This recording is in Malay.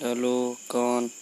Lalu kawan